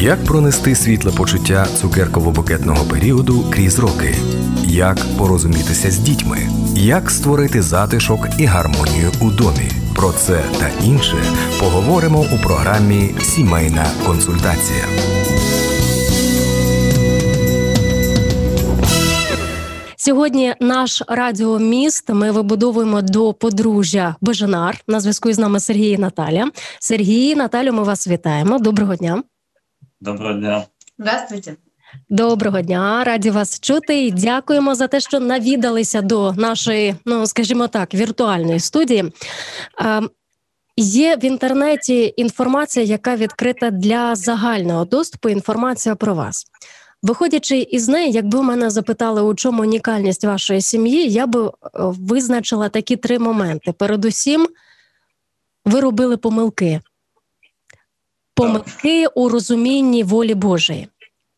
Як пронести світле почуття цукерково-букетного періоду крізь роки? Як порозумітися з дітьми? Як створити затишок і гармонію у домі? Про це та інше поговоримо у програмі Сімейна консультація. Сьогодні наш радіоміст ми вибудовуємо до подружжя Бежанар. На зв'язку з нами Сергій і Наталя. Сергій, Наталю, ми вас вітаємо. Доброго дня. Доброго дня. Здравствуйте. Доброго дня, раді вас чути. і Дякуємо за те, що навідалися до нашої, ну скажімо так, віртуальної студії. Є в інтернеті інформація, яка відкрита для загального доступу. Інформація про вас. Виходячи із неї, якби мене запитали, у чому унікальність вашої сім'ї, я би е, визначила такі три моменти. Передусім, ви робили помилки, помилки у розумінні волі Божої.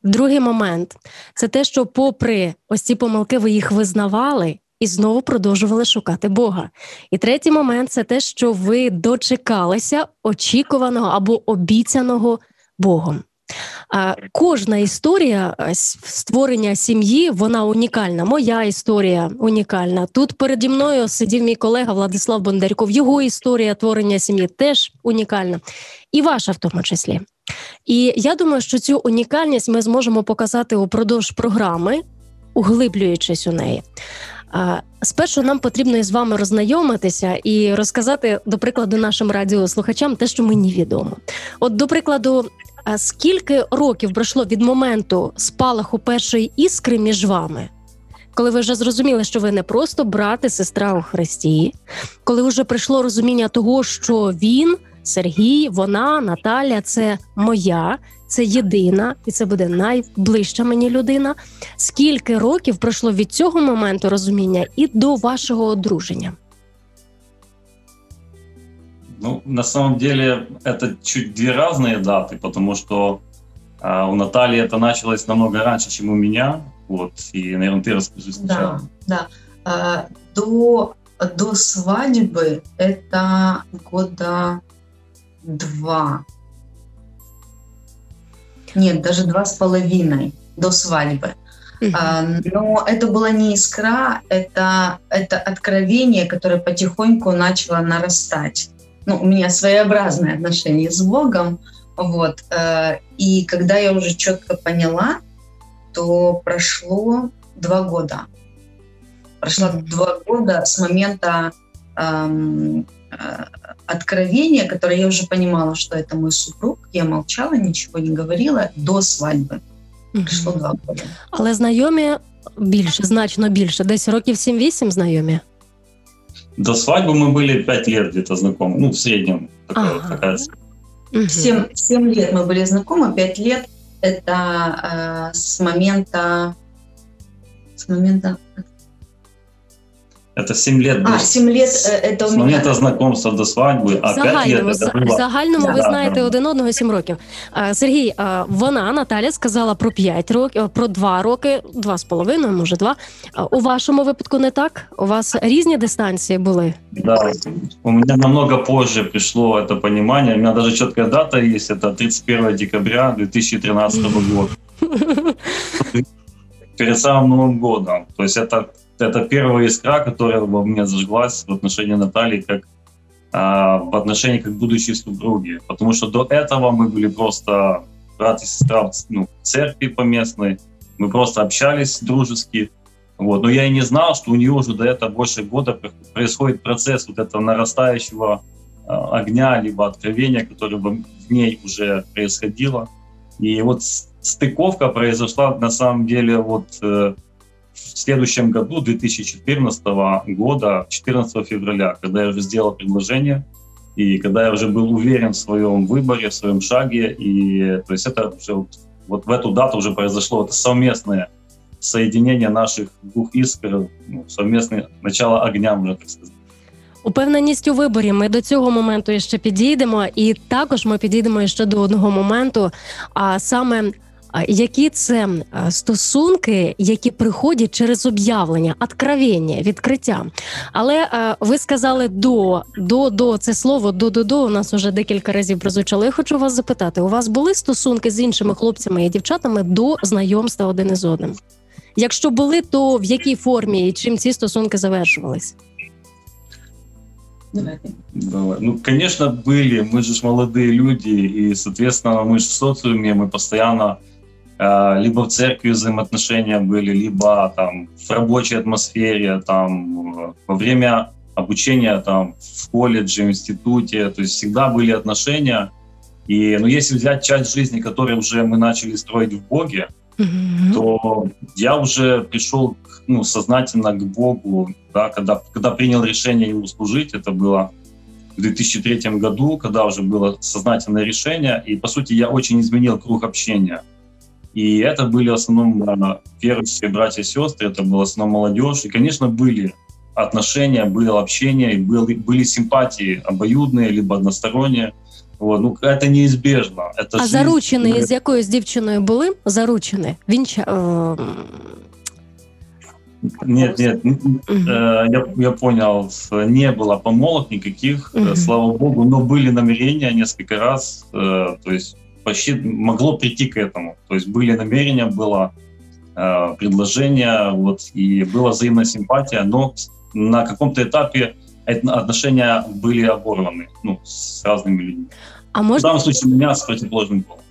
Другий момент це те, що, попри ось ці помилки, ви їх визнавали і знову продовжували шукати Бога. І третій момент це те, що ви дочекалися очікуваного або обіцяного Богом. Кожна історія створення сім'ї вона унікальна. Моя історія унікальна. Тут переді мною сидів мій колега Владислав Бондарьков. Його історія творення сім'ї теж унікальна, і ваша в тому числі. І я думаю, що цю унікальність ми зможемо показати упродовж програми, углиблюючись у неї. Спершу нам потрібно із вами роззнайомитися і розказати, до прикладу, нашим радіослухачам те, що мені відомо. От, до прикладу, скільки років пройшло від моменту спалаху першої іскри між вами? Коли ви вже зрозуміли, що ви не просто брат і сестра у Христі, коли вже прийшло розуміння того, що він, Сергій, вона, Наталя це моя, це єдина, і це буде найближча мені людина. Скільки років пройшло від цього моменту розуміння і до вашого одруження? Ну, на самом деле, это чуть две разные даты, потому что а, у Натальи это началось намного раньше, чем у меня. Вот, и, наверное, ты расскажи сначала. Да, да. А, до, до свадьбы это года два. Нет, даже два с половиной до свадьбы. А, но это была не искра, это, это откровение, которое потихоньку начало нарастать ну, у меня своеобразное отношение с Богом, вот, э, и когда я уже четко поняла, то прошло два года. Прошло mm-hmm. два года с момента эм, э, откровения, которое я уже понимала, что это мой супруг. Я молчала, ничего не говорила до свадьби. Пройшло mm-hmm. два года. Але знайомі більше, значно більше. Десь років 7-8 знайомі. До свадьбы мы были пять лет где-то знакомы, ну, в среднем. Такая, ага. такая... Семь, семь лет мы были знакомы, пять лет это э, с момента с момента Это 7 лет. А, 7 лет э, это у З меня... моменту знакомства до свадьби, а 5 загальному, лет це було... В загальному да, ви знаєте да. один одного 7 років. А, Сергій, а, вона, Наталя, сказала про 5 років, про 2 роки, 2,5, може 2. А, у вашому випадку не так? У вас різні дистанції були? Да, у меня намного позже пришло это понимание. У меня даже четкая дата есть, это 31 декабря 2013 года. Перед самым Новым годом. То есть это это первая искра, которая во мне зажглась в отношении Натальи как а, в отношении как будущей супруги. Потому что до этого мы были просто брат и сестра ну, в церкви поместной, мы просто общались дружески. Вот. Но я и не знал, что у нее уже до этого больше года происходит процесс вот этого нарастающего э, огня, либо откровения, которое в ней уже происходило. И вот стыковка произошла на самом деле вот э, в следующем году, 2014 года, 14 февраля, когда я уже сделал предложение, и когда я уже был уверен в своем выборе, в своем шаге, и то есть это уже вот в эту дату уже произошло это совместное соединение наших двух искр, ну, совместное начало огня, можно так сказать. Упевненість у виборі. Ми до цього моменту ще підійдемо, і також ми підійдемо ще до одного моменту. А саме а, які це а, стосунки, які приходять через об'явлення, откровення, відкриття. Але а, ви сказали до, до, до це слово до, до, до у нас уже декілька разів прозвучало. Я хочу вас запитати: у вас були стосунки з іншими хлопцями і дівчатами до знайомства один із одним? Якщо були, то в якій формі і чим ці стосунки завершувались? Давайте. Давай. Ну, конечно, были. Мы же ж молодые люди, и, соответственно, мы же в социуме, мы постоянно э, либо в церкви взаимоотношения были, либо там в рабочей атмосфере, там э, во время обучения там в колледже, в институте, то есть всегда были отношения. И, ну, если взять часть жизни, которую уже мы начали строить в Боге, Мгм. то я уже пришел к- ну, сознательно к Богу, да, когда, когда принял решение Ему служить, это было в 2003 году, когда уже было сознательное решение, и, по сути, я очень изменил круг общения. И это были в основном э, верующие братья и сестры, это была в основном молодежь, и, конечно, были отношения, было общение, и были, были симпатии обоюдные, либо односторонние. Вот. Ну, это неизбежно. Это А жизнь. заручені з якоюсь дівчиною були? Заручені? Вінча... е, Нет, нет, н- Мгм. э, я, я понял, с- не было помолвок никаких, э, Мгм. слава богу, но были намерения несколько раз, э, то есть почти могло прийти к этому. То есть были намерения, было э, предложение, вот, и была взаимная симпатия, но на каком-то этапе эт- отношения были оборваны ну, с разными людьми. А В можна данном случае меня с противоположным полом.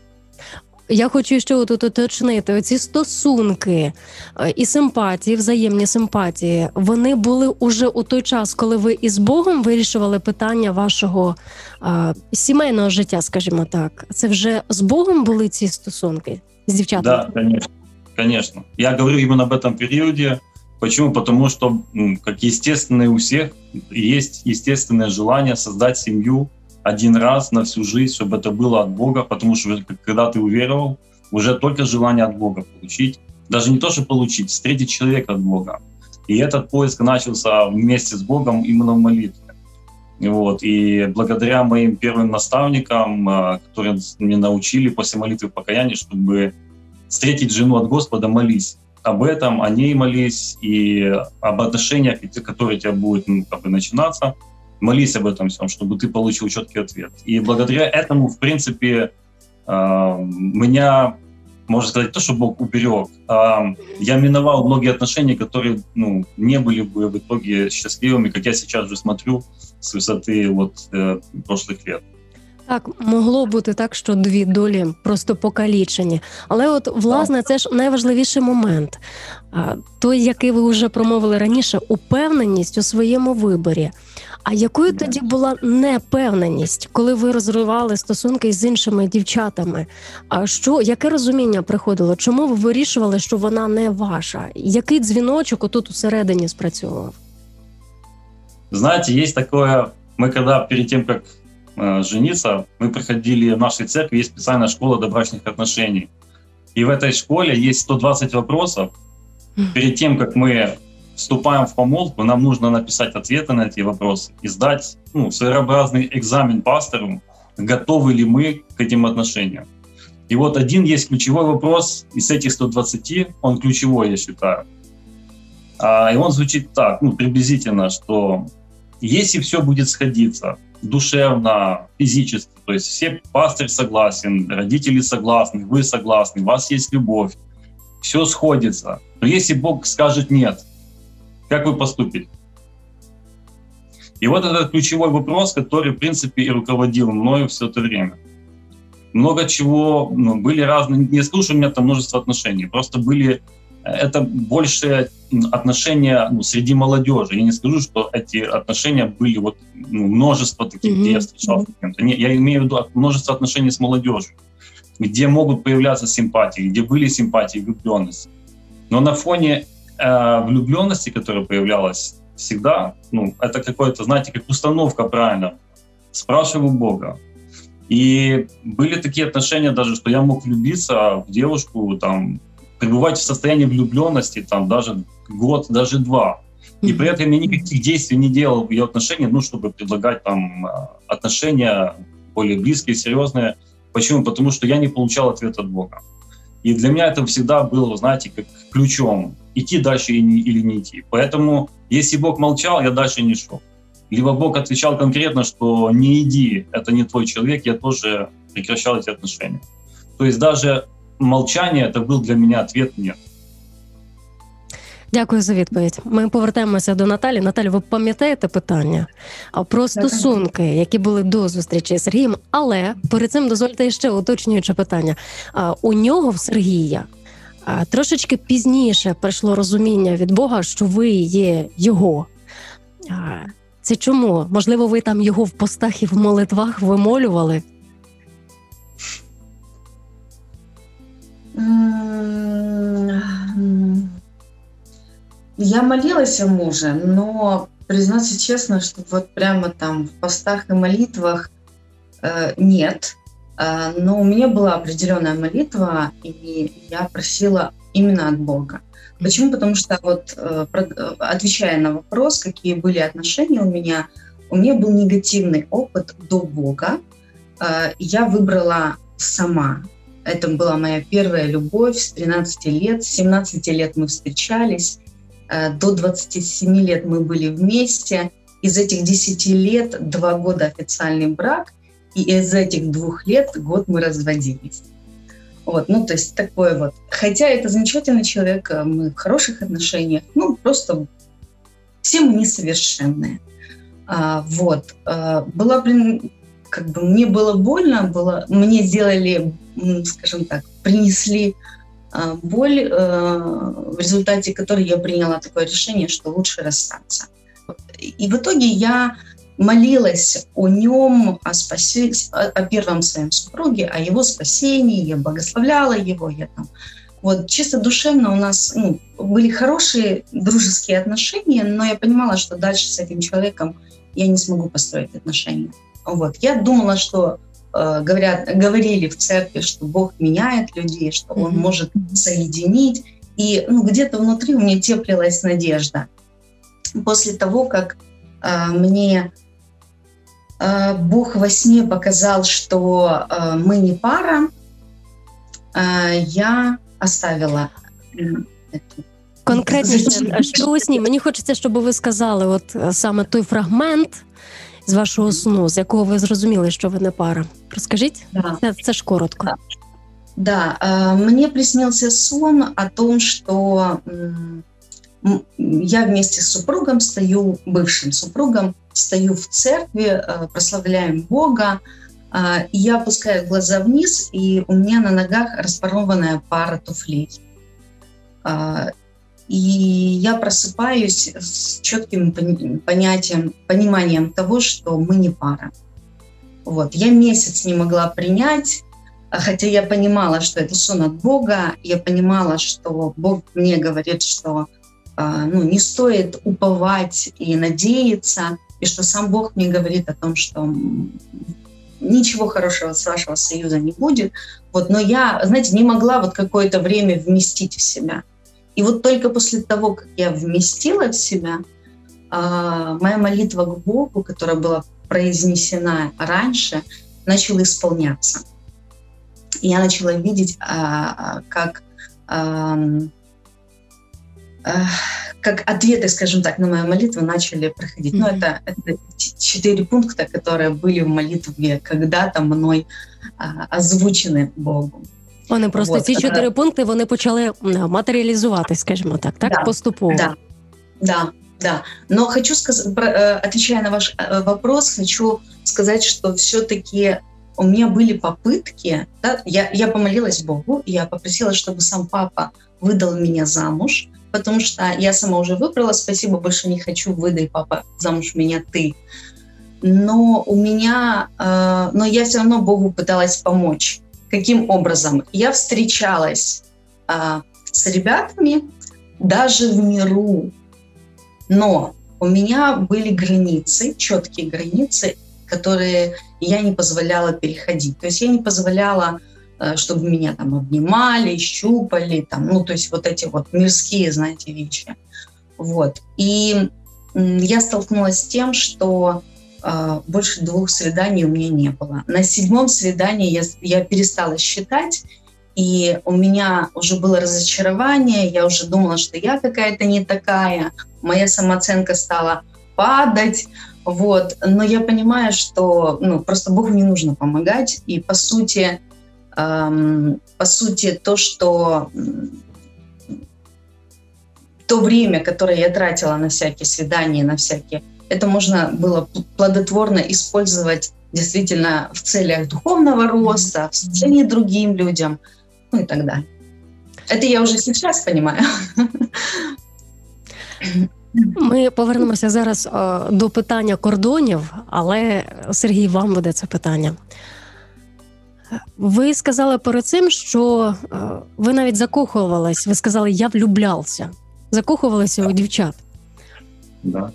Я хочу ще тут уточнити: оці стосунки е, і симпатії, взаємні симпатії, вони були уже у той час, коли ви із Богом вирішували питання вашого е, сімейного життя, скажімо так. Це вже з Богом були ці стосунки з дівчатами? Да, конечно. Я говорю именно об этом периоде. Почему? Потому что, как естественное у всех, есть естественное желание создать семью один раз на всю жизнь, чтобы это было от Бога, потому что когда ты уверовал, уже только желание от Бога получить. Даже не то, что получить, встретить человека от Бога. И этот поиск начался вместе с Богом именно в молитве. Вот. И благодаря моим первым наставникам, а, которые меня научили после молитвы покаяния, чтобы встретить жену от Господа, молись об этом, о ней молись, и об отношениях, которые у тебя будут ну, как бы начинаться, молись об этом всем, чтобы ты получил четкий ответ. И благодаря этому, в принципе, э, меня, можно сказать, то, что Бог уберег, а я миновал многие отношения, которые ну, не были бы в итоге счастливыми, как я сейчас уже смотрю с высоты вот, э, прошлых лет. Так, могло бути так, що дві долі просто покалічені. Але от власне це ж найважливіший момент. А, Той, який ви вже промовили раніше, упевненість у своєму виборі. А якою Да. тоді була непевненість, коли ви розривали стосунки з іншими дівчатами? А що яке розуміння приходило? Чому ви вирішували, що вона не ваша? Який дзвіночок отут усередині спрацьовував? Знаете, есть такое, мы когда перед тем, как э, жениться, мы проходили в нашей церкви, есть специальная школа добрачных отношений. И в этой школе есть 120 вопросов. Мгм. Перед тем, как мы Вступаем в помолвку, нам нужно написать ответы на эти вопросы и сдать ну, своеобразный экзамен пастору, готовы ли мы к этим отношениям. И вот один есть ключевой вопрос из этих 120, он ключевой, я считаю. А, и он звучит так, ну, приблизительно, что если все будет сходиться душевно, физически, то есть все пастырь согласен, родители согласны, вы согласны, у вас есть любовь, все сходится. Но если Бог скажет нет, как вы поступите? И вот этот ключевой вопрос, который, в принципе, и руководил мною все это время. Много чего, ну, были разные, не скажу, что у меня там множество отношений, просто были, э, это больше отношения ну, среди молодежи. Я не скажу, что эти отношения были вот ну, множество таких, где я Мгм. встречался с кем-то. Не, я имею в виду множество отношений с молодежью, где могут появляться симпатии, где были симпатии, влюбленность. Но на фоне э, влюбленности, которая появлялась всегда, ну, это какое-то, знаете, как установка правильно. Спрашиваю Бога, И были такие отношения даже, что я мог влюбиться в девушку, там, пребывать в состоянии влюбленности, там, даже год, даже два. И при этом я никаких действий не делал в ее отношении, ну, чтобы предлагать там а, отношения более близкие, серьезные. Почему? Потому что я не получал ответа от Бога. И для меня это всегда было, знаете, как ключом, идти дальше или не идти. Поэтому, если Бог молчал, я дальше не шел. Либо Бог отвечал конкретно, что не иди, это не твой человек, я тоже прекращал эти отношения. То есть даже молчание, это был для меня ответ нет. Дякую за відповідь. Ми повертаємося до Наталі. Наталі, ви пам'ятаєте питання про стосунки, які були до зустрічі з Сергієм? Але перед цим дозвольте ще уточнююче питання. У нього в Сергія трошечки пізніше прийшло розуміння від Бога, що ви є його. Це чому? Можливо, ви там його в постах і в молитвах вимолювали? Я молилась о муже, но признаться честно, что вот прямо там в постах и молитвах э, нет. Э, но у меня была определенная молитва, и я просила именно от Бога. Почему? Потому что вот э, отвечая на вопрос, какие были отношения у меня, у меня был негативный опыт до Бога. Э, я выбрала сама. Это была моя первая любовь с 13 лет. С 17 лет мы встречались. Э, до 27 лет мы были вместе. Из этих 10 лет два года официальный брак, и из этих двух лет год мы разводились. Вот, ну, то есть такое вот. Хотя это замечательный человек, э, мы в хороших отношениях, ну, просто все мы несовершенные. А, вот. А, была, блин, как бы мне было больно, было, мне сделали, скажем так, принесли а, боль, а, в результате которой я приняла такое решение, что лучше расстаться. И в итоге я молилась о нем, о, спаси... о первом своем супруге, о его спасении, я благословляла его, я там вот чисто душевно у нас ну, были хорошие дружеские отношения, но я понимала, что дальше с этим человеком я не смогу построить отношения. Вот. Я думала, что э, говорят, говорили в церкви, что Бог меняет людей, что Он mm-hmm. может соединить. И ну, где-то внутри у меня теплилась надежда. После того, как э, мне Бог во сне показал, что э, мы не пара, э, я оставила эту Конкретніше, що у сні? Мені хочеться, щоб ви сказали, от саме той фрагмент з вашого сну, з якого ви зрозуміли, що ви не пара. Розкажіть, да. це, це ж коротко. Да, мне приснился сон о том, что я вместе с супругом стою, бывшим супругом, стою в церкви, э, прославляем Бога, э, и я опускаю глаза вниз, и у меня на ногах распарованная пара туфлей. Э, и я просыпаюсь с четким понятием, пониманием того, что мы не пара. Вот. Я месяц не могла принять, хотя я понимала, что это сон от Бога, я понимала, что Бог мне говорит, что ну, не стоит уповать и надеяться, и что сам Бог мне говорит о том, что ничего хорошего с вашего союза не будет. Вот, но я, знаете, не могла вот какое-то время вместить в себя. И вот только после того, как я вместила в себя, а, моя молитва к Богу, которая была произнесена раньше, начала исполняться. И я начала видеть, а, как как ответы, скажем так, на мою молитву начали проходить. Mm-hmm. Ну, это, это четыре пункта, которые были в молитве когда-то мной а, озвучены Богу. Вони просто вот. ці чотири пункти вони почали матеріалізуватись, скажімо так, так да, поступово. Да, да, да. Но хочу сказать, э, отвечая на ваш э, вопрос, хочу сказать, что все-таки у меня были попытки, да, я, я помолилась Богу, я попросила, чтобы сам папа выдал меня замуж, потому что я сама уже выбрала, спасибо, больше не хочу, выдай, папа, замуж меня ты. Но у меня, э, но я все равно Богу пыталась помочь. Каким образом? Я встречалась э, с ребятами даже в миру, но у меня были границы, четкие границы, которые я не позволяла переходить. То есть я не позволяла, чтобы меня там обнимали, щупали, там, ну, то есть вот эти вот мирские, знаете, вещи. Вот. И я столкнулась с тем, что э, больше двух свиданий у меня не было. На седьмом свидании я, я перестала считать, и у меня уже было разочарование, я уже думала, что я какая-то не такая, моя самооценка стала падать, вот. Но я понимаю, что ну, просто Богу не нужно помогать, и по сути, по сути, то, что то время, которое я тратила на всякие свидания, на всякие, это можно было плодотворно использовать действительно в целях духовного роста, в служении другим людям, ну и так далее. Это я уже сейчас понимаю. Ми повернемося зараз до питання кордонів, але Сергій, вам буде це питання. Ви сказали перед цим, що ви навіть закохувались. Ви сказали, я влюблявся, закохувалися у дівчат. Да.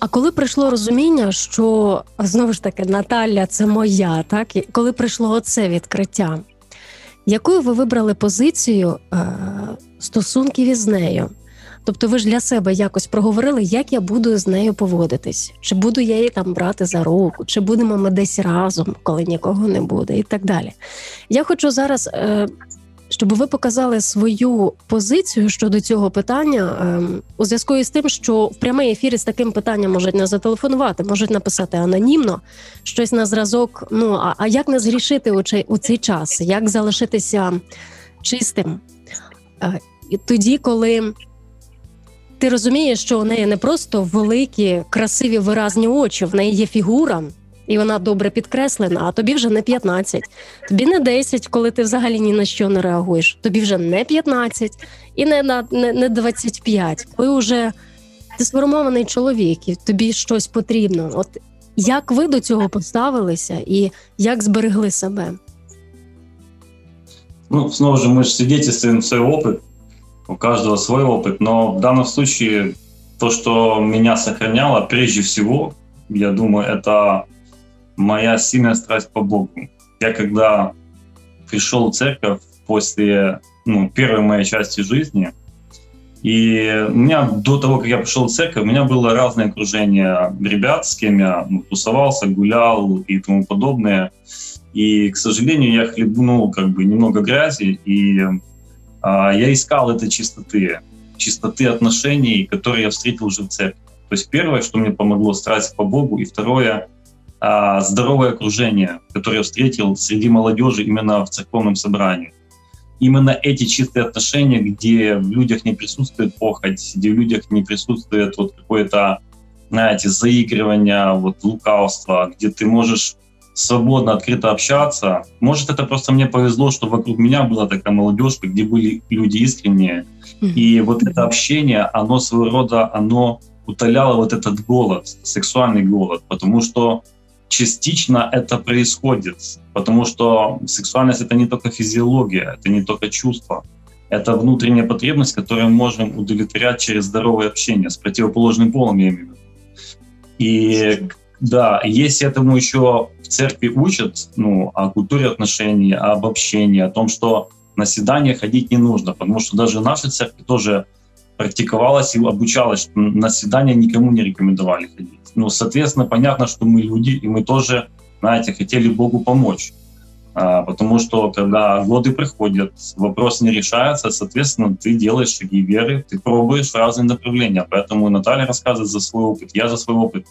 А коли прийшло розуміння, що знову ж таки Наталя це моя, так і коли прийшло оце відкриття, якою ви вибрали позицію е, стосунків із нею? Тобто, ви ж для себе якось проговорили, як я буду з нею поводитись, чи буду я її там брати за руку, чи будемо ми десь разом, коли нікого не буде, і так далі. Я хочу зараз, е, щоб ви показали свою позицію щодо цього питання ем, у зв'язку із тим, що в прямий ефір з таким питанням можуть не зателефонувати, можуть написати анонімно щось на зразок. Ну а, як не згрішити у цей час, як залишитися чистим? Е, і тоді, коли ти розумієш, що у неї не просто великі, красиві виразні очі, в неї є фігура, і вона добре підкреслена, а тобі вже не 15, тобі не 10, коли ти взагалі ні на що не реагуєш. Тобі вже не 15 і не на не, не 25. Коли вже ти сформований чоловік, і тобі щось потрібно. От як ви до цього поставилися і як зберегли себе? Ну, снова же, мы же свидетельствуем свой опыт, у каждого свой опыт, но в данном случае то, что меня сохраняло, прежде всего, я думаю, это моя сильная страсть по Богу. Я когда пришел в церковь после ну, первой моей части жизни, и у меня до того, как я пришел в церковь, у меня было разное окружение ребят, с кем я ну, тусовался, гулял и тому подобное. И, к сожалению, я хлебнул как бы немного грязи, и я искал этой чистоты, чистоты отношений, которые я встретил уже в церкви. То есть первое, что мне помогло страсть по Богу, и второе а, здоровое окружение, которое я встретил среди молодежи именно в церковном собрании. Именно эти чистые отношения, где в людях не присутствует похоть, где в людях не присутствует вот какое-то, знаете, заигрывание, вот лукавство, где ты можешь свободно, открыто общаться. Может, это просто мне повезло, что вокруг меня была такая молодежка, где были люди искренние. И вот это общение, оно своего рода, оно утоляло вот этот голод, сексуальный голод, потому что частично это происходит, потому что сексуальность это не только физиология, это не только чувство, это внутренняя потребность, которую мы можем удовлетворять через здоровое общение с противоположным полом, я имею в виду. И да, если этому еще в церкви учат, ну, о культуре отношений, об общении, о том, что на свидание ходить не нужно, потому что даже наша церковь тоже практиковалась и обучалась, что на свидание никому не рекомендовали ходить. Ну, соответственно, понятно, что мы люди, и мы тоже, знаете, хотели Богу помочь. А, потому что когда годы приходят, вопрос не решается, соответственно, ты делаешь шаги веры, ты пробуешь разные направления. Поэтому Наталья рассказывает за свой опыт, я за свой опыт.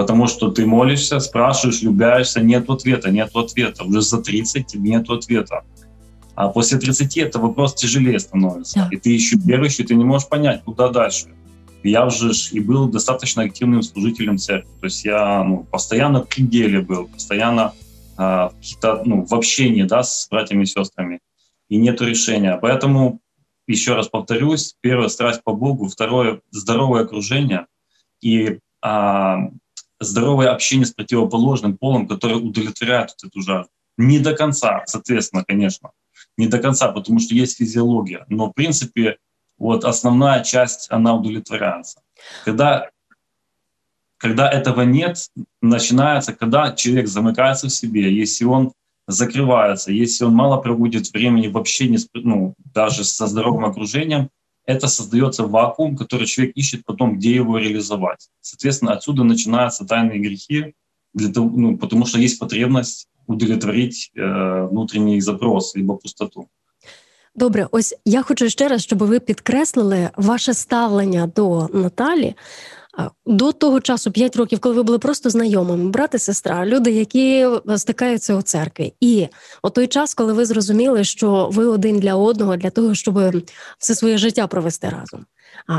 Потому что ты молишься, спрашиваешь, любяешься, нет ответа, нет ответа. Уже за 30 тебе нет ответа. А после 30 это вопрос тяжелее становится. Да. И ты еще верующий, ты не можешь понять, куда дальше. Я уже и был достаточно активным служителем церкви. То есть я ну, постоянно в пределе был, постоянно э, ну, в общении да, с братьями и сестрами. И нет решения. Поэтому, еще раз повторюсь, первое — страсть по Богу, второе — здоровое окружение и э, здоровое общение с противоположным полом, которое удовлетворяет вот эту жажду. Не до конца, соответственно, конечно. Не до конца, потому что есть физиология. Но, в принципе, вот основная часть, она удовлетворяется. Когда когда этого нет, начинается, когда человек замыкается в себе, если он закрывается, если он мало проводит времени в общении, с, ну, даже со здоровым окружением, это создается вакуум, который человек ищет потом, где его реализовать. Соответственно, отсюда начинаются тайные грехи, для того, ну, потому что есть потребность удовлетворить э, внутренний запрос, либо пустоту. Добре, ось я хочу ще раз, щоб ви підкреслили ваше ставлення до Наталі до того часу, 5 років, коли ви були просто знайомими, брат і сестра, люди, які стикаються у церкві, і о той час, коли ви зрозуміли, що ви один для одного, для того, щоб все своє життя провести разом.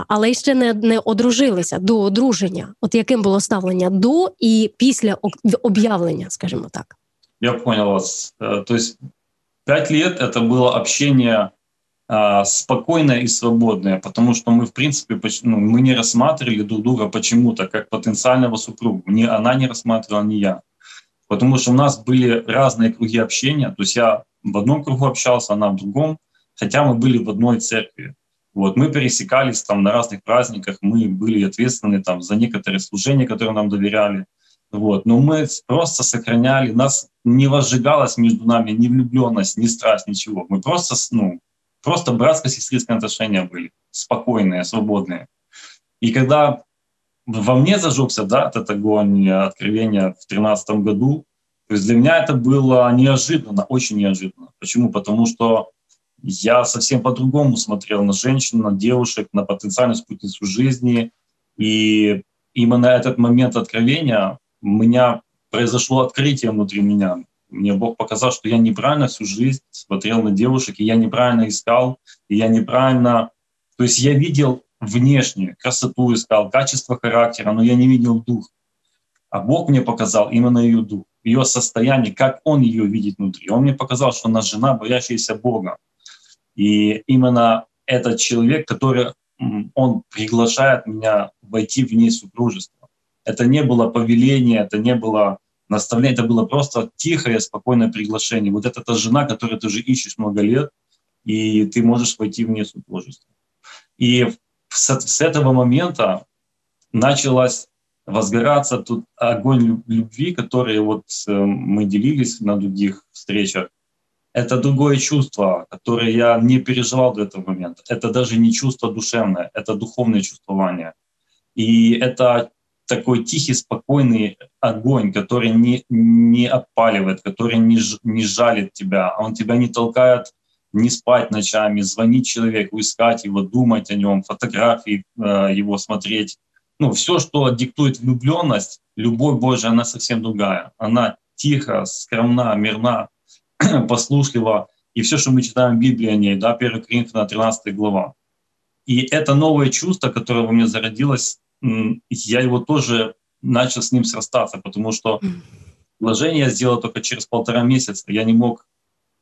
Але ще не не одружилися до одруження. От яким було ставлення до і після об'явлення, скажімо так. Я понял вас. То есть пять лет это было общение а, спокойная и свободная, потому что мы, в принципе, ну, мы не рассматривали друг друга почему-то как потенциального супруга. Ни она не рассматривала, ни я. Потому что у нас были разные круги общения. То есть я в одном кругу общался, она в другом, хотя мы были в одной церкви. Вот, мы пересекались там на разных праздниках, мы были ответственны там за некоторые служения, которые нам доверяли. Вот. Но мы просто сохраняли, нас не возжигалась между нами ни влюбленность, ни страсть, ничего. Мы просто ну, Просто братско-сестринские отношения были, спокойные, свободные. И когда во мне зажегся да, этот огонь откровения в 2013 году, то есть для меня это было неожиданно, очень неожиданно. Почему? Потому что я совсем по-другому смотрел на женщин, на девушек, на потенциальную спутницу жизни. И именно этот момент откровения у меня произошло открытие внутри меня. Мне Бог показал, что я неправильно всю жизнь смотрел на девушек, и я неправильно искал, и я неправильно... То есть я видел внешнюю красоту искал, качество характера, но я не видел дух. А Бог мне показал именно ее дух, ее состояние, как Он ее видит внутри. Он мне показал, что она жена, боящаяся Бога. И именно этот человек, который он приглашает меня войти в ней супружество. Это не было повеление, это не было наставление, это было просто тихое, спокойное приглашение. Вот это та жена, которую ты уже ищешь много лет, и ты можешь войти в нее супружество. И с, с этого момента началось возгораться тут огонь любви, который вот э, мы делились на других встречах. Это другое чувство, которое я не переживал до этого момента. Это даже не чувство душевное, это духовное чувствование. И это такой тихий, спокойный огонь, который не, не опаливает, который не, не жалит тебя, а он тебя не толкает не спать ночами, звонить человеку, искать его, думать о нем, фотографии э, его смотреть. Ну, все, что диктует влюбленность, любовь Божия, она совсем другая. Она тихо, скромна, мирна, послушлива. И все, что мы читаем в Библии о ней, да, 1 Коринфянам 13 глава. И это новое чувство, которое во мне зародилось, я его тоже начал с ним срастаться, потому что вложение я сделал только через полтора месяца. Я не мог,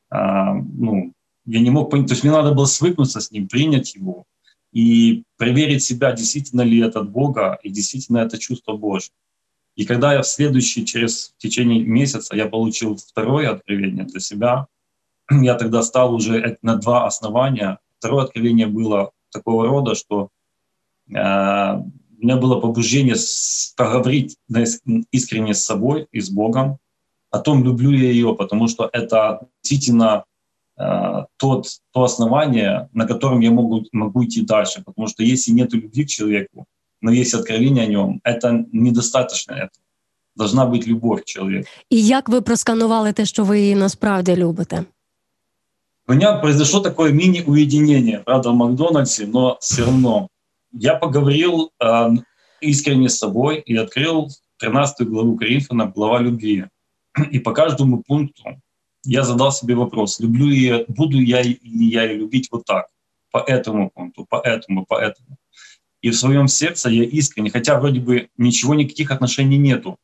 а, ну, я не мог понять, то есть мне надо было свыкнуться с ним, принять его и проверить себя, действительно ли это от Бога и действительно это чувство Божье. И когда я в следующий, через в течение месяца, я получил второе откровение для себя, я тогда стал уже на два основания. Второе откровение было такого рода, что э, у меня было побуждение поговорить искренне с собой и с Богом о том, люблю я ее, потому что это действительно э, тот, то основание, на котором я могу, могу идти дальше. Потому что если нет любви к человеку, но есть откровение о нем, это недостаточно этого. Должна быть любовь к человеку. І як ви просканували те, що ви її насправді любите? У меня произошло такое мини-уединение, правда, в Макдональдсе, но все равно я поговорил э, искренне с собой и открыл 13 главу Коринфяна, глава любви. И по каждому пункту я задал себе вопрос, люблю я, буду я ли я любить вот так, по этому пункту, по этому, по этому. И в своем сердце я искренне, хотя вроде бы ничего, никаких отношений нету,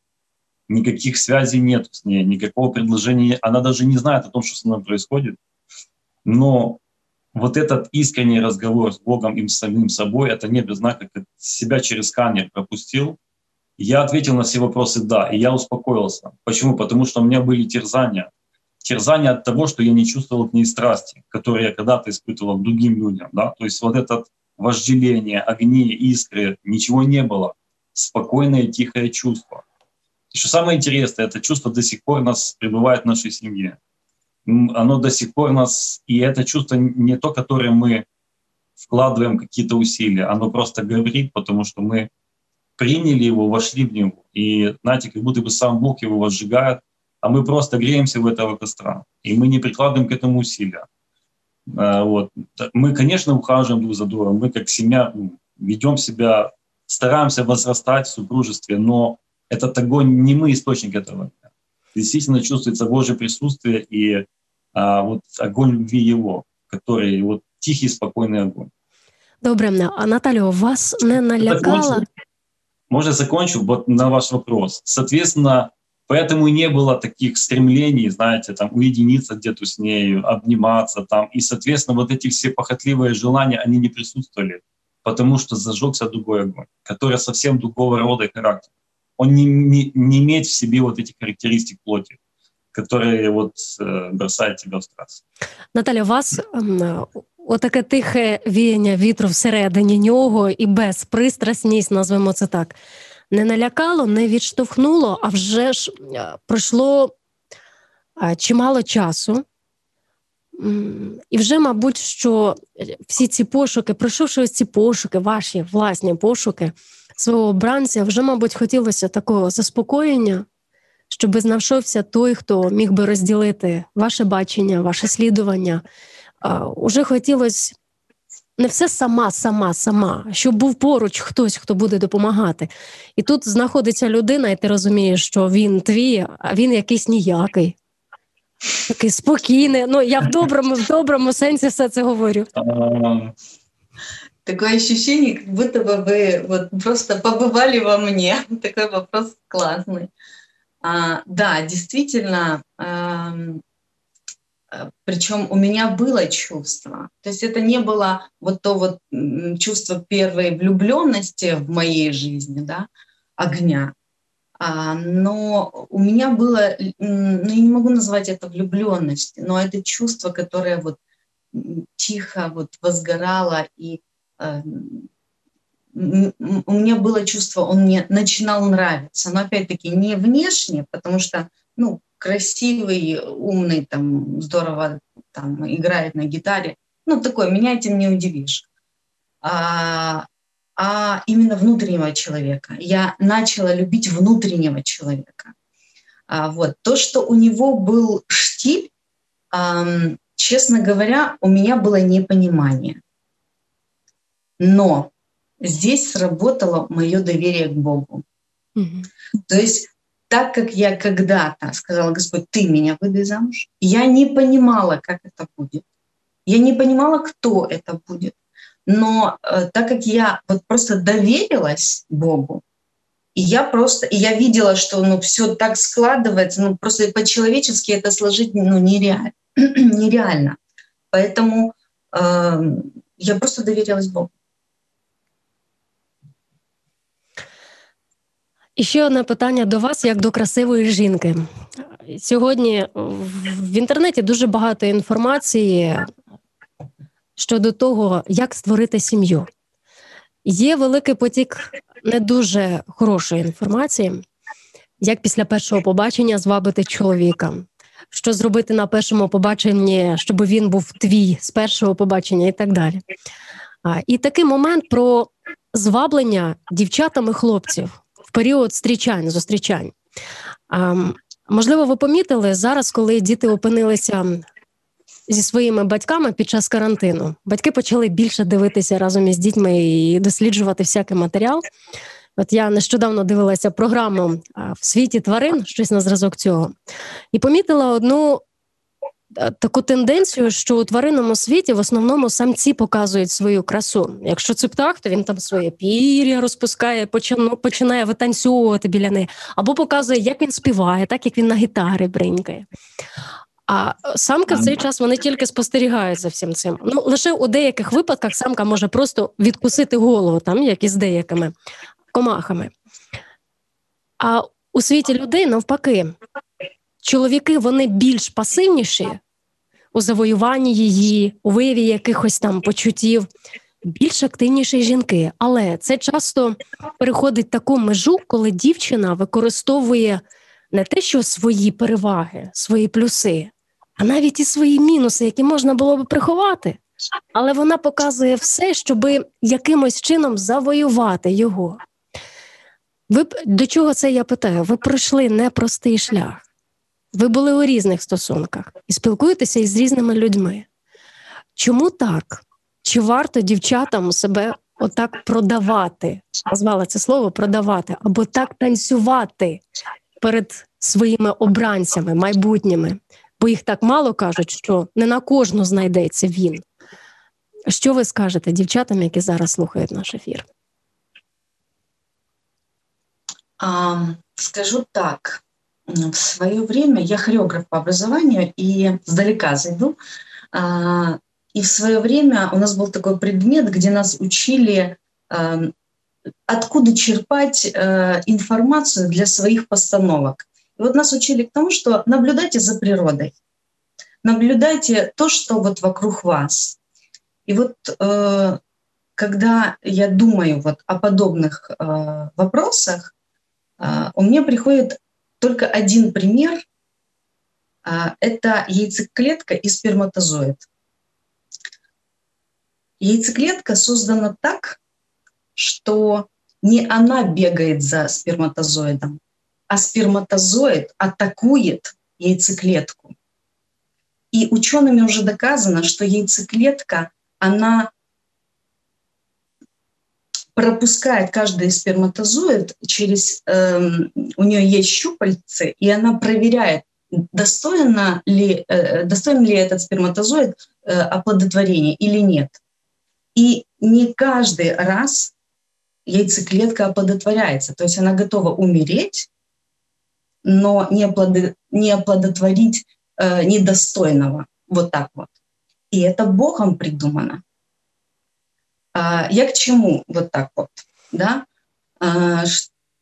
никаких связей нет с ней, никакого предложения, она даже не знает о том, что со мной происходит, но вот этот искренний разговор с Богом и с самим собой, это не без знака, как себя через сканер пропустил. Я ответил на все вопросы «да», и я успокоился. Почему? Потому что у меня были терзания. Терзания от того, что я не чувствовал к ней страсти, которые я когда-то испытывал другим людям. Да? То есть вот это вожделение, огни, искры, ничего не было. спокойное, тихое чувство. Что самое интересное, это чувство до сих пор нас пребывает в нашей семье. Оно до сих пор нас, и это чувство не то, которое мы вкладываем какие-то усилия, оно просто говорит, потому что мы приняли его, вошли в него. И, знаете, как будто бы сам Бог его возжигает, а мы просто греемся в этого костра. И мы не прикладываем к этому усилия. А, вот. Мы, конечно, ухаживаем друг за другом, мы как семья ну, ведем себя, стараемся возрастать в супружестве, но этот огонь не мы источник этого. Действительно чувствуется Божье присутствие и а, вот огонь любви Его, который вот тихий, спокойный огонь. Добре, Наталю, вас не налякала? Можно закончу вот на ваш вопрос. Соответственно, поэтому и не было таких стремлений, знаете, там уединиться где-то с нею, обниматься там. И, соответственно, вот эти все похотливые желания, они не присутствовали, потому что зажегся другой огонь, который совсем другого рода и характера. Он не, не, не имеет в себе вот этих характеристик плоти, которые вот э, бросают тебя в страсть. Наталя, у вас отаке тихе віяння вітру всередині нього і безпристрасність, назвемо це так, не налякало, не відштовхнуло, а вже ж пройшло чимало часу. І вже, мабуть, що всі ці пошуки, пройшовши ось ці пошуки, ваші власні пошуки свого обранця, вже, мабуть, хотілося такого заспокоєння, щоб знайшовся той, хто міг би розділити ваше бачення, ваше слідування, уже хотілося не все сама, сама, сама, щоб був поруч хтось, хто буде допомагати. І тут знаходиться людина, і ти розумієш, що він твій, а він якийсь ніякий. Такий спокійний. Ну, я в доброму, в доброму сенсі все це говорю. Такое ощущение, как будто бы вы вот просто побывали во мне. Такой вопрос классный. А, да, действительно, Э, Причем у меня было чувство. То есть это не было вот то вот чувство первой влюбленности в моей жизни, да, огня. А, но у меня было, ну я не могу назвать это влюбленностью, но это чувство, которое вот тихо вот возгорало и у меня было чувство, он мне начинал нравиться, но опять-таки не внешне, потому что, ну, красивый, умный, там, здорово там, играет на гитаре. Ну, такой, меня этим не удивишь. А, а именно внутреннего человека. Я начала любить внутреннего человека. А, вот. То, что у него был штиль, а, честно говоря, у меня было непонимание. Но здесь сработало мое доверие к Богу. Mm-hmm. То есть так как я когда-то сказала, Господь, ты меня выдай замуж, я не понимала, как это будет. Я не понимала, кто это будет. Но э, так как я вот просто доверилась Богу, и я просто, и я видела, что ну, все так складывается, ну просто по-человечески это сложить ну, нереально. нереально. Поэтому э, я просто доверилась Богу. І ще одне питання до вас, як до красивої жінки. Сьогодні в інтернеті дуже багато інформації щодо того, як створити сім'ю. Є великий потік не дуже хорошої інформації, як після першого побачення звабити чоловіка, що зробити на першому побаченні, щоб він був твій з першого побачення, і так далі. І такий момент про зваблення дівчатами хлопців період зустрічань, зустрічань. Можливо, ви помітили зараз, коли діти опинилися зі своїми батьками під час карантину. Батьки почали більше дивитися разом із дітьми і досліджувати всякий матеріал. От я нещодавно дивилася програму в світі тварин, щось на зразок цього, і помітила одну таку тенденцію, що у тваринному світі в основному самці показують свою красу. Якщо це птах, то він там своє пір'я розпускає, починає витанцьовувати біля неї, або показує, як він співає, так як він на гітарі бринькає. А самка в цей час вони тільки спостерігають за всім цим. Ну лише у деяких випадках самка може просто відкусити голову, там як і з деякими комахами. А у світі людей навпаки, чоловіки вони більш пасивніші у завоюванні її, у вияві якихось там почуттів. більш активніші жінки. Але це часто переходить таку межу, коли дівчина використовує не те, що свої переваги, свої плюси, а навіть і свої мінуси, які можна було би приховати. Але вона показує все, щоб якимось чином завоювати його. Ви до чого це я питаю? Ви пройшли непростий шлях. Ви були у різних стосунках і спілкуєтеся із різними людьми. Чому так? Чи варто дівчатам себе отак продавати? Назвала це слово продавати, або так танцювати перед своїми обранцями майбутніми, бо їх так мало кажуть, що не на кожну знайдеться він. Що ви скажете дівчатам, які зараз слухають наш ефір? А, скажу так. В свое время я хореограф по образованию и сдалека зайду. А, и в свое время у нас был такой предмет, где нас учили, откуда черпать а, информацию для своих постановок. И вот нас учили к тому, что наблюдайте за природой, наблюдайте то, что вот вокруг вас. И вот э, когда я думаю вот о подобных э, вопросах, э, у меня приходит только один пример. Э, это яйцеклетка и сперматозоид. Яйцеклетка создана так, что не она бегает за сперматозоидом, а сперматозоид атакует яйцеклетку. И учеными уже доказано, что яйцеклетка, она пропускает каждый сперматозоид через, э, у нее есть щупальцы, и она проверяет, достойно ли, э, достоин ли этот сперматозоид э, оплодотворения или нет. И не каждый раз яйцеклетка оплодотворяется, то есть она готова умереть, но не, оплодо, не оплодотворить э, недостойного. Вот так вот. И это Богом придумано. А, я к чему вот так вот, да? А,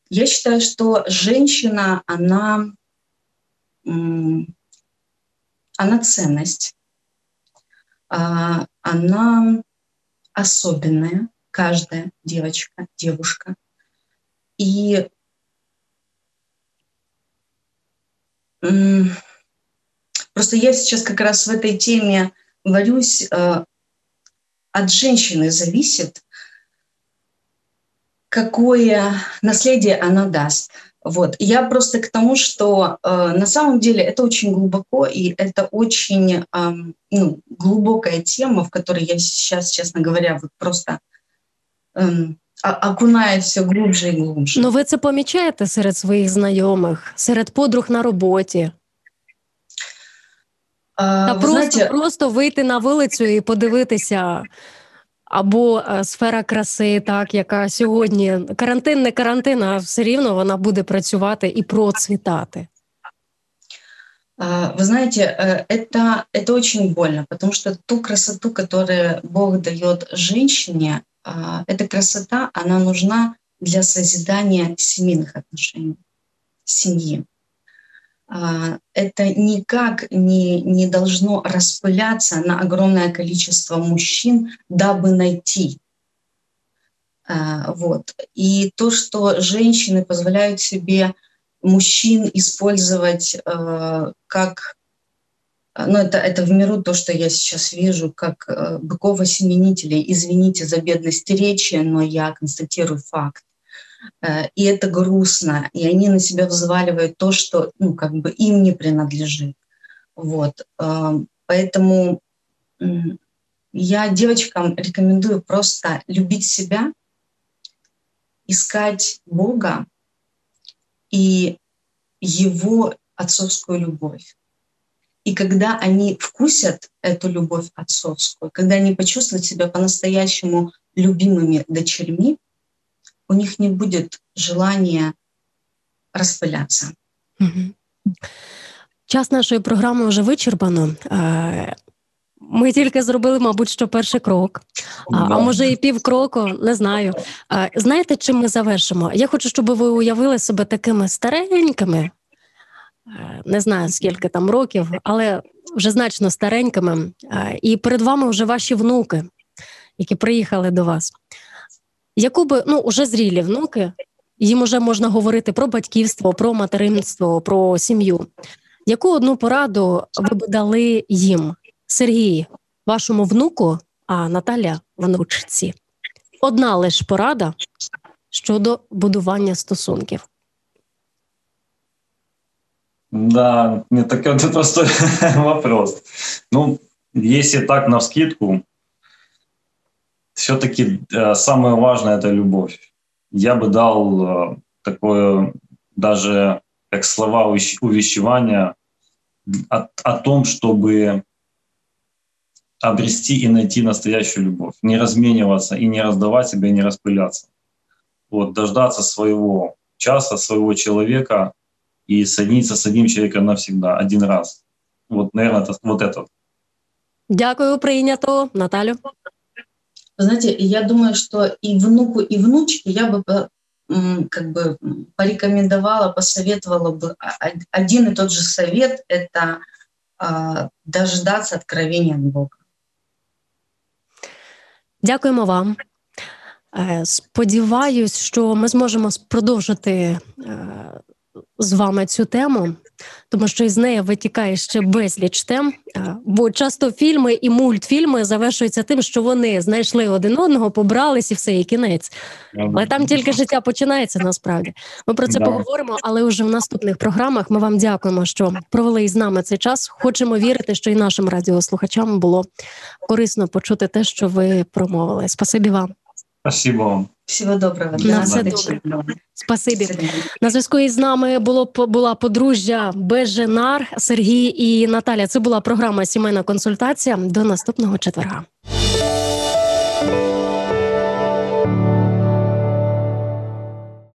я считаю, что женщина, она, она ценность, а, она особенная, каждая девочка, девушка. И просто я сейчас как раз в этой теме варюсь от женщины зависит, какое наследие она даст. Вот. Я просто к тому, что э, на самом деле это очень глубоко, и это очень э, ну, глубокая тема, в которой я сейчас, честно говоря, вот просто э, окунаюсь все глубже і глубже. Ну ви це помічаєте серед своїх знайомих, серед подруг на роботі? Та просто, знаете... просто вийти на вулицю і подивитися. Або е, сфера краси, так яка сьогодні карантин, не карантин, а все рівно вона буде працювати і процвітати. Вы знаете, это, это очень больно, потому что ту красоту, которую Бог дает женщине, эта красота, она нужна для созидания семейных отношений, семьи. А, это никак не, не должно распыляться на огромное количество мужчин, дабы найти. А, вот. И то, что женщины позволяют себе мужчин использовать э, как ну, это, это в миру то, что я сейчас вижу, как э, быков-осеменителей. Извините за бедность речи, но я констатирую факт. Э, и это грустно, и они на себя взваливают то, что ну, как бы им не принадлежит. Вот. Эм, поэтому я девочкам рекомендую просто любить себя, искать Бога и Его отцовскую любовь. И когда они вкусят эту любовь отцовскую, когда они почувствуют себя по-настоящему любимыми дочерьми, у них не будет желания распыляться. Час нашої програми вже вичерпано. Ми тільки зробили, мабуть, що перший крок, а, а може і півкроку, не знаю. Знаєте, чим ми завершимо? Я хочу, щоб ви уявили себе такими старенькими, не знаю скільки там років, але вже значно старенькими. І перед вами вже ваші внуки. які приїхали до вас. Яку би ну уже зрілі внуки, їм уже можна говорити про батьківство, про материнство, про сім'ю. Яку одну пораду ви б дали їм, Сергій, вашому внуку, а Наталя внучці? Одна лише порада щодо будування стосунків. Да, не такой это простой вопрос. Ну, если так на вскидку, все-таки э, самое важное это любовь. Я бы дал э, такое даже как слова увещ- увещевания о, о том, чтобы обрести и найти настоящую любовь, не размениваться и не раздавать себя, и не распыляться. Вот, дождаться своего часа, своего человека и соединиться с одним человеком навсегда, один раз. Вот, наверное, это, вот это. Дякую, прийнято, Наталю. Вы Знаете, я думаю, что и внуку, и внучке я бы э, как бы порекомендовала, посоветовала бы а- а- один и тот же совет – это а, дождаться откровения от Бога. Дякуємо вам. Сподіваюсь, що ми зможемо продовжити з вами цю тему, тому що із неї витікає ще безліч тем. Бо часто фільми і мультфільми завершуються тим, що вони знайшли один одного, побрались і все, і кінець. Але там тільки життя починається насправді. Ми про це Да. поговоримо, але вже в наступних програмах ми вам дякуємо, що провели із нами цей час. Хочемо вірити, що і нашим радіослухачам було корисно почути те, що ви промовили. Спасибі вам. Спасибо вам. Всего доброго. На все добре. Спасибі. На зв'язку із нами було була подружжя Беженар Сергій і Наталя. Це була програма Сімейна консультація. До наступного четверга.